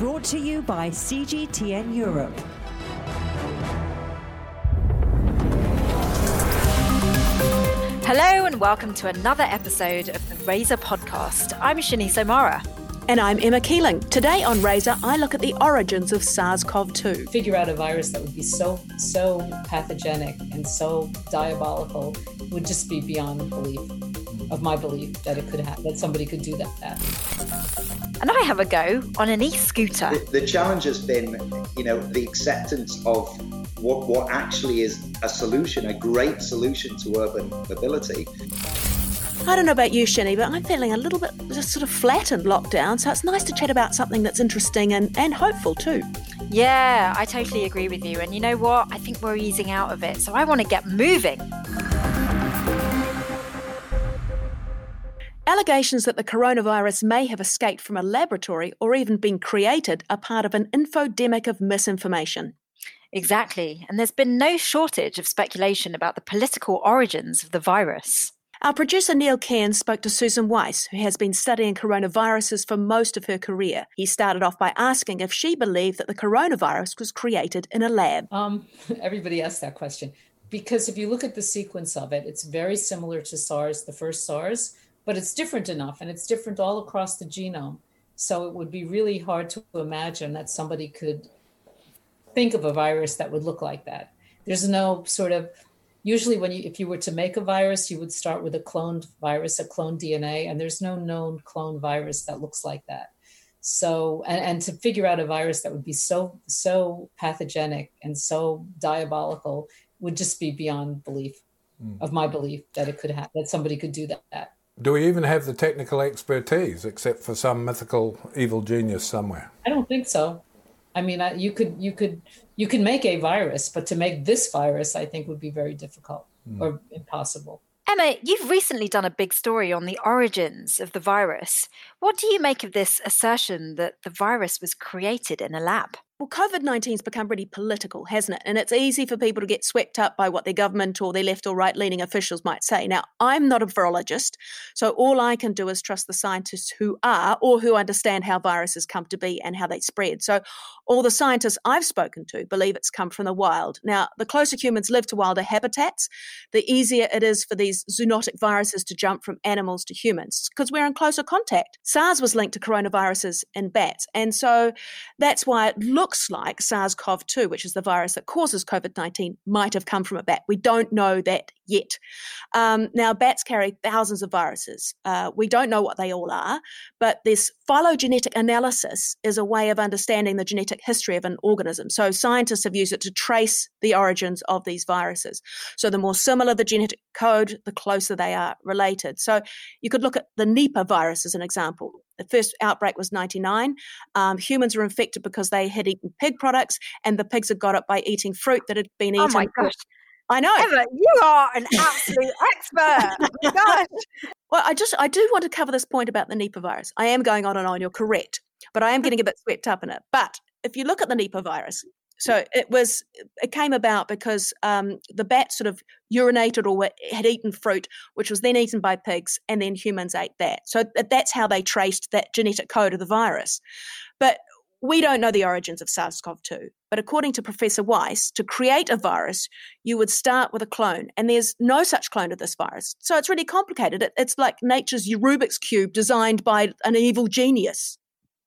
Brought to you by CGTN Europe. Hello, and welcome to another episode of the Razor podcast. I'm Shani Somara. And I'm Emma Keeling. Today on Razor, I look at the origins of SARS CoV 2. Figure out a virus that would be so, so pathogenic and so diabolical would just be beyond belief of my belief that it could happen, that somebody could do that. that. And I have a go on an e scooter. The, the challenge has been, you know, the acceptance of what, what actually is a solution, a great solution to urban mobility. I don't know about you, Shani, but I'm feeling a little bit just sort of flat in lockdown, so it's nice to chat about something that's interesting and, and hopeful too. Yeah, I totally agree with you. And you know what? I think we're easing out of it, so I want to get moving. Allegations that the coronavirus may have escaped from a laboratory or even been created are part of an infodemic of misinformation. Exactly. And there's been no shortage of speculation about the political origins of the virus. Our producer Neil Cairns spoke to Susan Weiss, who has been studying coronaviruses for most of her career. He started off by asking if she believed that the coronavirus was created in a lab. Um, everybody asks that question because if you look at the sequence of it, it's very similar to SARS, the first SARS, but it's different enough and it's different all across the genome. So it would be really hard to imagine that somebody could think of a virus that would look like that. There's no sort of usually when you if you were to make a virus, you would start with a cloned virus, a cloned DNA, and there's no known clone virus that looks like that. So and, and to figure out a virus that would be so so pathogenic and so diabolical would just be beyond belief mm. of my belief that it could happen that somebody could do that. Do we even have the technical expertise except for some mythical evil genius somewhere? I don't think so. I mean, you could you could you can make a virus, but to make this virus, I think would be very difficult mm. or impossible. Emma, you've recently done a big story on the origins of the virus. What do you make of this assertion that the virus was created in a lab? Well, COVID 19 has become really political, hasn't it? And it's easy for people to get swept up by what their government or their left or right leaning officials might say. Now, I'm not a virologist, so all I can do is trust the scientists who are or who understand how viruses come to be and how they spread. So, all the scientists I've spoken to believe it's come from the wild. Now, the closer humans live to wilder habitats, the easier it is for these zoonotic viruses to jump from animals to humans because we're in closer contact. SARS was linked to coronaviruses in bats. And so that's why it looks looks like SARS CoV 2, which is the virus that causes COVID 19, might have come from a bat. We don't know that yet. Um, now, bats carry thousands of viruses. Uh, we don't know what they all are, but this phylogenetic analysis is a way of understanding the genetic history of an organism. So, scientists have used it to trace the origins of these viruses. So, the more similar the genetic code, the closer they are related. So, you could look at the Nipah virus as an example. The first outbreak was 99. Um, humans were infected because they had eaten pig products, and the pigs had got it by eating fruit that had been eaten. Oh my gosh. I know. Emma, you are an absolute expert. Oh gosh. Well, I just I do want to cover this point about the Nipah virus. I am going on and on. You're correct, but I am getting a bit swept up in it. But if you look at the Nipah virus, so it was it came about because um, the bat sort of urinated or had eaten fruit, which was then eaten by pigs, and then humans ate that. So that's how they traced that genetic code of the virus. But we don't know the origins of SARS CoV 2, but according to Professor Weiss, to create a virus, you would start with a clone, and there's no such clone of this virus. So it's really complicated. it's like nature's Rubik's Cube designed by an evil genius.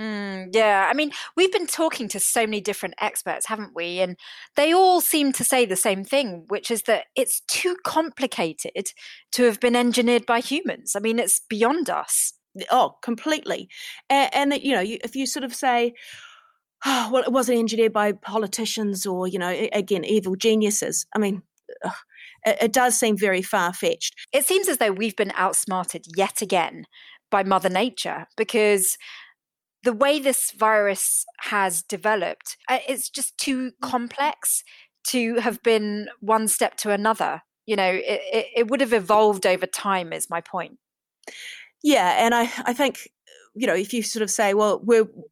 Mm, yeah, I mean, we've been talking to so many different experts, haven't we? And they all seem to say the same thing, which is that it's too complicated to have been engineered by humans. I mean, it's beyond us. Oh, completely. And, and that, you know, you, if you sort of say, oh, well, it wasn't engineered by politicians or, you know, again, evil geniuses. I mean, ugh, it, it does seem very far fetched. It seems as though we've been outsmarted yet again by Mother Nature because the way this virus has developed, uh, it's just too mm. complex to have been one step to another. You know, it, it, it would have evolved over time, is my point. Yeah, and I, I think you know, if you sort of say, well,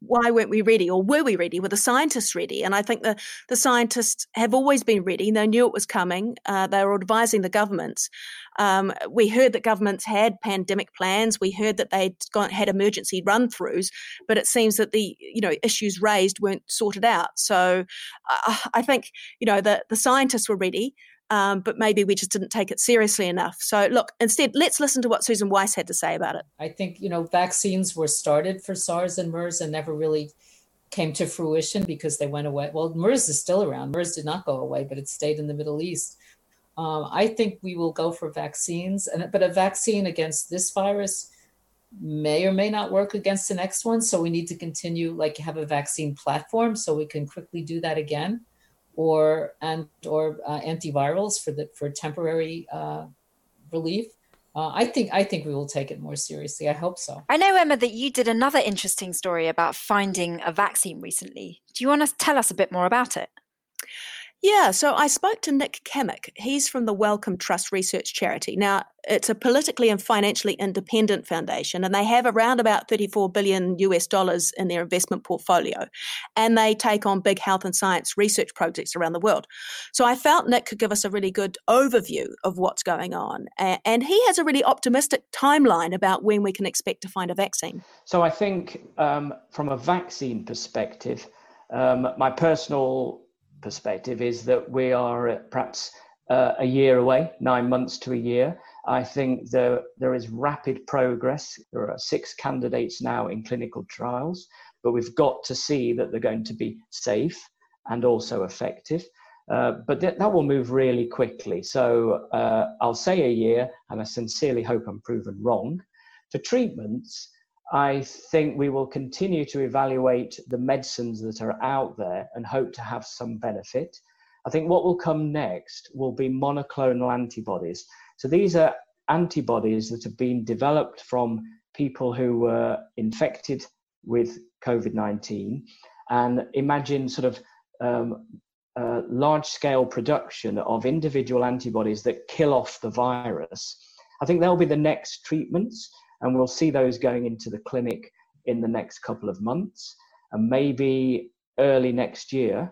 why weren't we ready, or were we ready? Were the scientists ready? And I think the the scientists have always been ready. They knew it was coming. Uh, they were advising the governments. Um, we heard that governments had pandemic plans. We heard that they'd gone, had emergency run throughs, but it seems that the you know issues raised weren't sorted out. So uh, I think you know the the scientists were ready. Um, but maybe we just didn't take it seriously enough. So, look, instead, let's listen to what Susan Weiss had to say about it. I think, you know, vaccines were started for SARS and MERS and never really came to fruition because they went away. Well, MERS is still around. MERS did not go away, but it stayed in the Middle East. Um, I think we will go for vaccines, and but a vaccine against this virus may or may not work against the next one. So we need to continue, like, have a vaccine platform so we can quickly do that again, or and or uh, antivirals for the for temporary uh, relief. Uh, I think I think we will take it more seriously. I hope so. I know Emma that you did another interesting story about finding a vaccine recently. Do you want to tell us a bit more about it? Yeah, so I spoke to Nick Cammack. He's from the Wellcome Trust Research Charity. Now, it's a politically and financially independent foundation, and they have around about 34 billion US dollars in their investment portfolio. And they take on big health and science research projects around the world. So I felt Nick could give us a really good overview of what's going on. And he has a really optimistic timeline about when we can expect to find a vaccine. So I think um, from a vaccine perspective, um, my personal perspective is that we are perhaps uh, a year away, nine months to a year. I think there, there is rapid progress. There are six candidates now in clinical trials, but we've got to see that they're going to be safe and also effective. Uh, but th- that will move really quickly. So uh, I'll say a year, and I sincerely hope I'm proven wrong. For treatments, I think we will continue to evaluate the medicines that are out there and hope to have some benefit. I think what will come next will be monoclonal antibodies. So these are antibodies that have been developed from people who were infected with COVID 19. And imagine sort of um, uh, large scale production of individual antibodies that kill off the virus. I think they'll be the next treatments and we'll see those going into the clinic in the next couple of months. And maybe early next year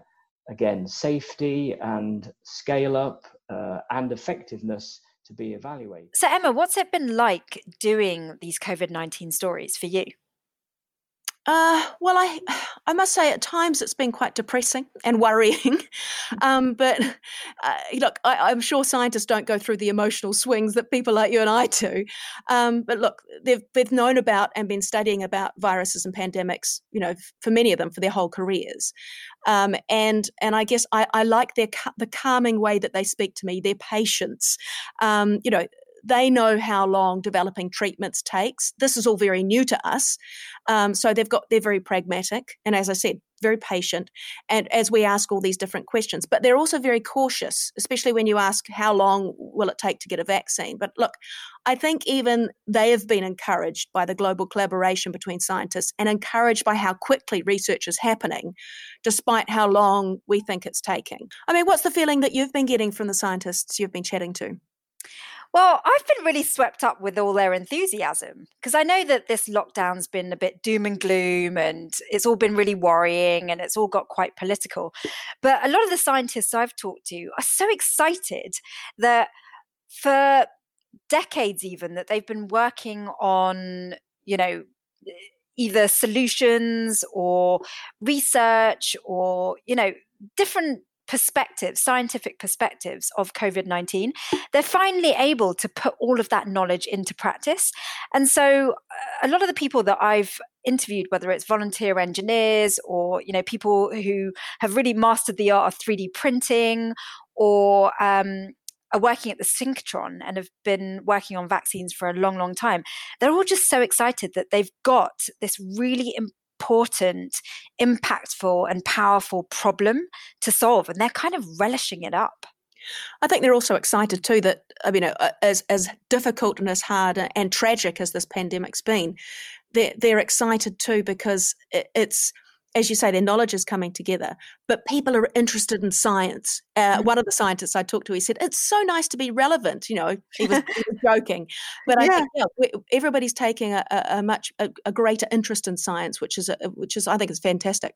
again safety and scale up uh, and effectiveness to be evaluated. So emma what's it been like doing these covid-19 stories for you uh, well, I I must say at times it's been quite depressing and worrying. um, but uh, look, I, am sure scientists don't go through the emotional swings that people like you and I do. Um, but look, they've they've known about and been studying about viruses and pandemics, you know, for many of them for their whole careers. Um, and and I guess I, I like their the calming way that they speak to me, their patience. Um, you know, they know how long developing treatments takes. This is all very new to us, um, so they've got they're very pragmatic, and as I said, very patient. And as we ask all these different questions, but they're also very cautious, especially when you ask how long will it take to get a vaccine. But look, I think even they have been encouraged by the global collaboration between scientists and encouraged by how quickly research is happening, despite how long we think it's taking. I mean, what's the feeling that you've been getting from the scientists you've been chatting to? Well, I've been really swept up with all their enthusiasm because I know that this lockdown's been a bit doom and gloom and it's all been really worrying and it's all got quite political. But a lot of the scientists I've talked to are so excited that for decades, even, that they've been working on, you know, either solutions or research or, you know, different perspectives, scientific perspectives of COVID 19, they're finally able to put all of that knowledge into practice. And so uh, a lot of the people that I've interviewed, whether it's volunteer engineers or you know people who have really mastered the art of 3D printing or um, are working at the synchrotron and have been working on vaccines for a long, long time, they're all just so excited that they've got this really important important, impactful, and powerful problem to solve. And they're kind of relishing it up. I think they're also excited too that I mean, uh, as as difficult and as hard and tragic as this pandemic's been, they're they're excited too because it's as you say, their knowledge is coming together, but people are interested in science. Uh, mm-hmm. One of the scientists I talked to, he said, "It's so nice to be relevant." You know, he was, he was joking, but yeah. I think yeah, everybody's taking a, a much a, a, greater interest in science, which is a, which is I think is fantastic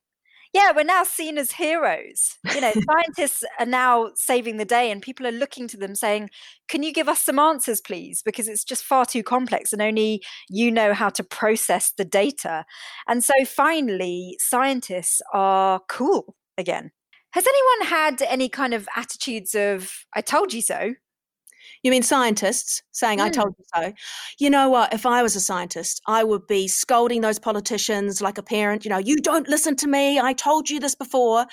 yeah, we're now seen as heroes. You know, scientists are now saving the day, and people are looking to them saying, Can you give us some answers, please? Because it's just far too complex, and only you know how to process the data. And so finally, scientists are cool again. Has anyone had any kind of attitudes of, I told you so? You mean scientists saying, mm. I told you so? You know what? If I was a scientist, I would be scolding those politicians like a parent. You know, you don't listen to me. I told you this before.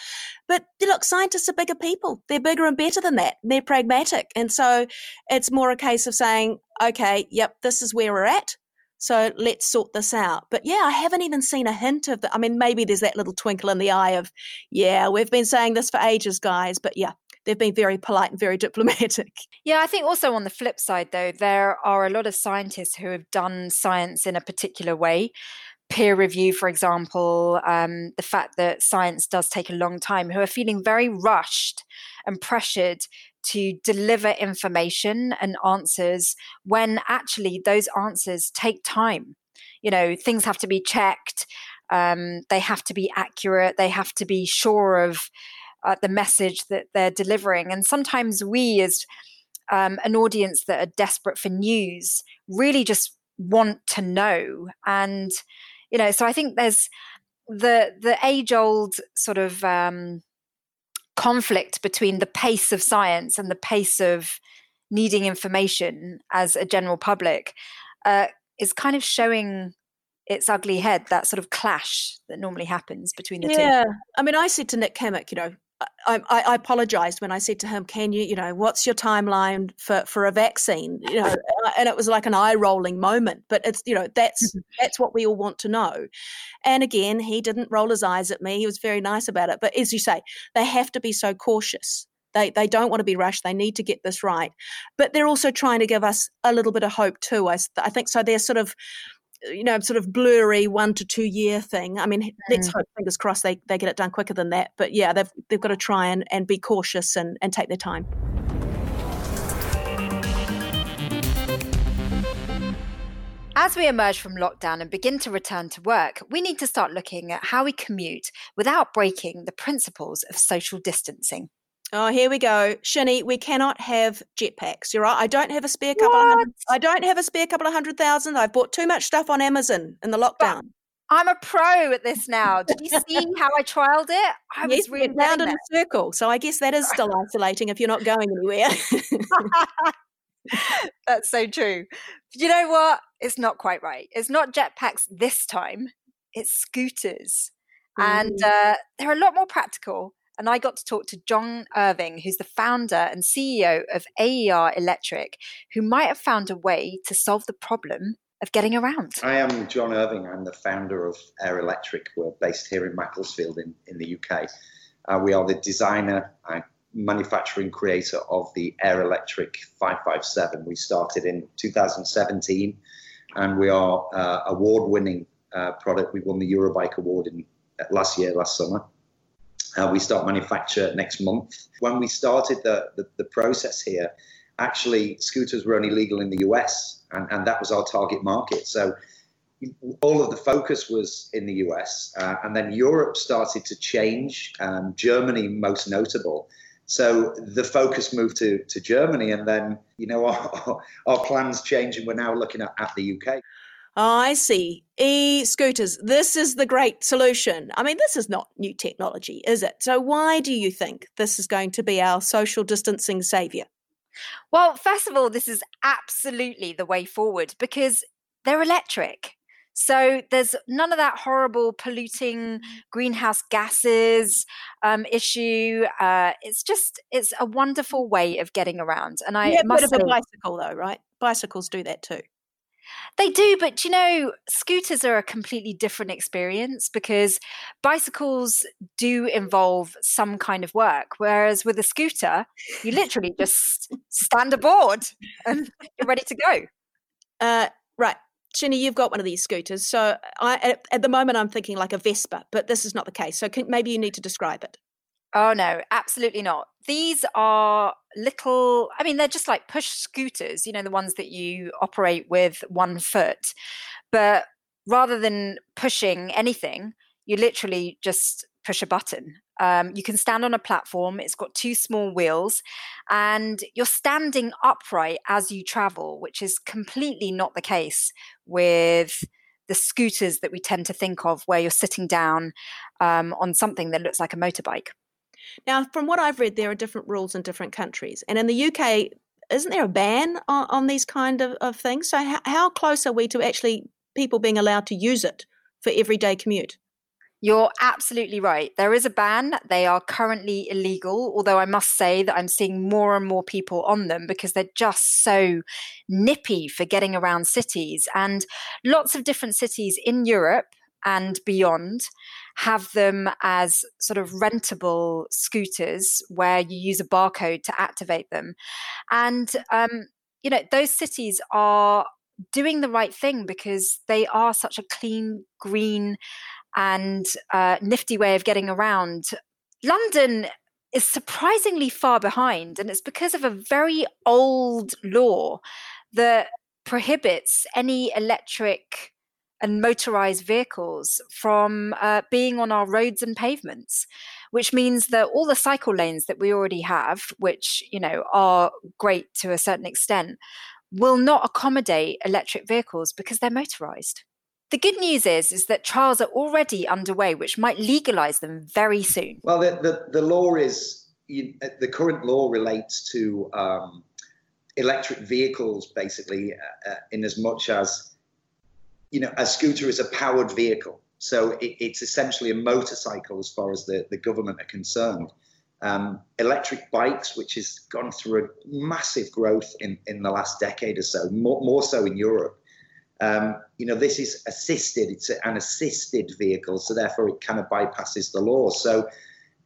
But look, scientists are bigger people. They're bigger and better than that. They're pragmatic. And so it's more a case of saying, okay, yep, this is where we're at. So let's sort this out. But yeah, I haven't even seen a hint of that. I mean, maybe there's that little twinkle in the eye of, yeah, we've been saying this for ages, guys. But yeah, they've been very polite and very diplomatic. Yeah, I think also on the flip side, though, there are a lot of scientists who have done science in a particular way. Peer review, for example, um, the fact that science does take a long time, who are feeling very rushed and pressured to deliver information and answers when actually those answers take time. You know, things have to be checked, um, they have to be accurate, they have to be sure of uh, the message that they're delivering. And sometimes we, as um, an audience that are desperate for news, really just want to know. And you know, so I think there's the the age old sort of um, conflict between the pace of science and the pace of needing information as a general public uh, is kind of showing its ugly head that sort of clash that normally happens between the yeah. two yeah i mean i said to nick Cammack, you know I, I, apologized when I said to him, "Can you, you know, what's your timeline for for a vaccine?" You know, and it was like an eye rolling moment. But it's you know that's mm-hmm. that's what we all want to know. And again, he didn't roll his eyes at me. He was very nice about it. But as you say, they have to be so cautious. They they don't want to be rushed. They need to get this right. But they're also trying to give us a little bit of hope too. I I think so. They're sort of you know, sort of blurry one to two year thing. I mean, mm. let's hope, fingers crossed, they, they get it done quicker than that. But yeah, they've, they've got to try and, and be cautious and, and take their time. As we emerge from lockdown and begin to return to work, we need to start looking at how we commute without breaking the principles of social distancing. Oh, here we go. Shini, we cannot have jetpacks. You're right. I don't have a spare couple what? of hundred, I don't have a spare couple of hundred thousand. I've bought too much stuff on Amazon in the lockdown. But I'm a pro at this now. Did you see how I trialed it? I yes, was really round in a circle. So I guess that is still isolating if you're not going anywhere. That's so true. You know what? It's not quite right. It's not jetpacks this time. It's scooters. Mm. And uh, they're a lot more practical and I got to talk to John Irving, who's the founder and CEO of AER Electric, who might have found a way to solve the problem of getting around. I am John Irving. I'm the founder of Air Electric. We're based here in Macclesfield in, in the UK. Uh, we are the designer and manufacturing creator of the Air Electric 557. We started in 2017 and we are uh, award winning uh, product. We won the Eurobike Award in last year, last summer. Uh, we start manufacture next month. When we started the, the, the, process here, actually scooters were only legal in the US, and, and that was our target market. So all of the focus was in the US, uh, and then Europe started to change, um, Germany most notable. So the focus moved to, to Germany, and then you know our, our plans changed, and we're now looking at, at the UK. I see. E scooters. This is the great solution. I mean, this is not new technology, is it? So, why do you think this is going to be our social distancing savior? Well, first of all, this is absolutely the way forward because they're electric. So there's none of that horrible polluting greenhouse gases um, issue. Uh, it's just it's a wonderful way of getting around. And I yeah, must bit of a bicycle though, right? Bicycles do that too. They do, but you know, scooters are a completely different experience because bicycles do involve some kind of work. Whereas with a scooter, you literally just stand aboard and you're ready to go. Uh, right. Shinny, you've got one of these scooters. So I, at, at, the moment, I'm thinking like a Vespa, but this is not the case. So can, maybe you need to describe it. Oh, no, absolutely not. These are little, I mean, they're just like push scooters, you know, the ones that you operate with one foot. But rather than pushing anything, you literally just push a button. Um, you can stand on a platform, it's got two small wheels, and you're standing upright as you travel, which is completely not the case with the scooters that we tend to think of, where you're sitting down um, on something that looks like a motorbike. Now, from what I've read, there are different rules in different countries. And in the UK, isn't there a ban on, on these kind of, of things? So, how, how close are we to actually people being allowed to use it for everyday commute? You're absolutely right. There is a ban. They are currently illegal, although I must say that I'm seeing more and more people on them because they're just so nippy for getting around cities. And lots of different cities in Europe and beyond have them as sort of rentable scooters where you use a barcode to activate them. And, um, you know, those cities are doing the right thing because they are such a clean, green, and uh, nifty way of getting around. London is surprisingly far behind, and it's because of a very old law that prohibits any electric and motorized vehicles from uh, being on our roads and pavements which means that all the cycle lanes that we already have which you know are great to a certain extent will not accommodate electric vehicles because they're motorized. The good news is is that trials are already underway which might legalize them very soon. Well the, the, the law is you, the current law relates to um, electric vehicles basically uh, uh in as much as you know, a scooter is a powered vehicle. So it, it's essentially a motorcycle as far as the, the government are concerned. Um, electric bikes, which has gone through a massive growth in, in the last decade or so, more, more so in Europe. Um, you know, this is assisted, it's an assisted vehicle, so therefore it kind of bypasses the law. So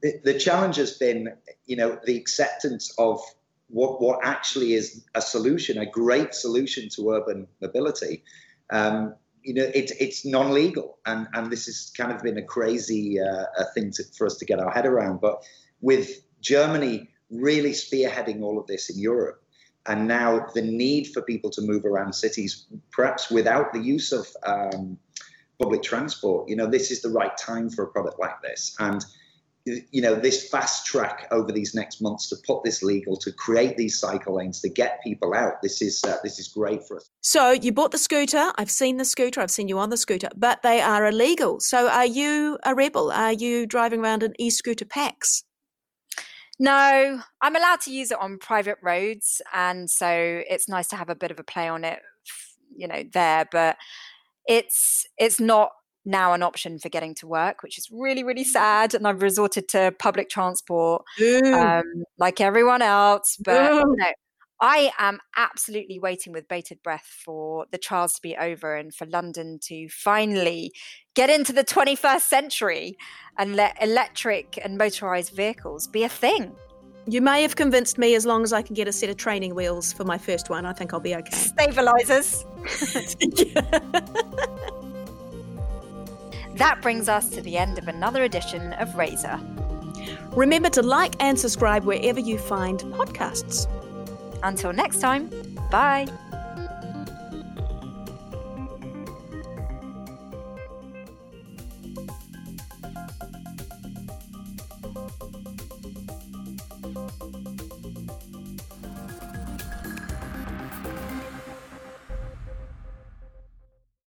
the, the challenge has been, you know, the acceptance of what, what actually is a solution, a great solution to urban mobility. Um, you know, it, it's non-legal, and and this has kind of been a crazy uh, thing to, for us to get our head around. But with Germany really spearheading all of this in Europe, and now the need for people to move around cities, perhaps without the use of um, public transport, you know, this is the right time for a product like this, and you know this fast track over these next months to put this legal to create these cycle lanes to get people out this is uh, this is great for us. So you bought the scooter. I've seen the scooter. I've seen you on the scooter but they are illegal. So are you a rebel? Are you driving around in e-scooter packs? No i'm allowed to use it on private roads and so it's nice to have a bit of a play on it you know there but it's it's not now an option for getting to work, which is really, really sad. And I've resorted to public transport um, like everyone else. But no, I am absolutely waiting with bated breath for the trials to be over and for London to finally get into the 21st century and let electric and motorized vehicles be a thing. You may have convinced me as long as I can get a set of training wheels for my first one. I think I'll be okay. Stabilizers. That brings us to the end of another edition of Razor. Remember to like and subscribe wherever you find podcasts. Until next time, bye.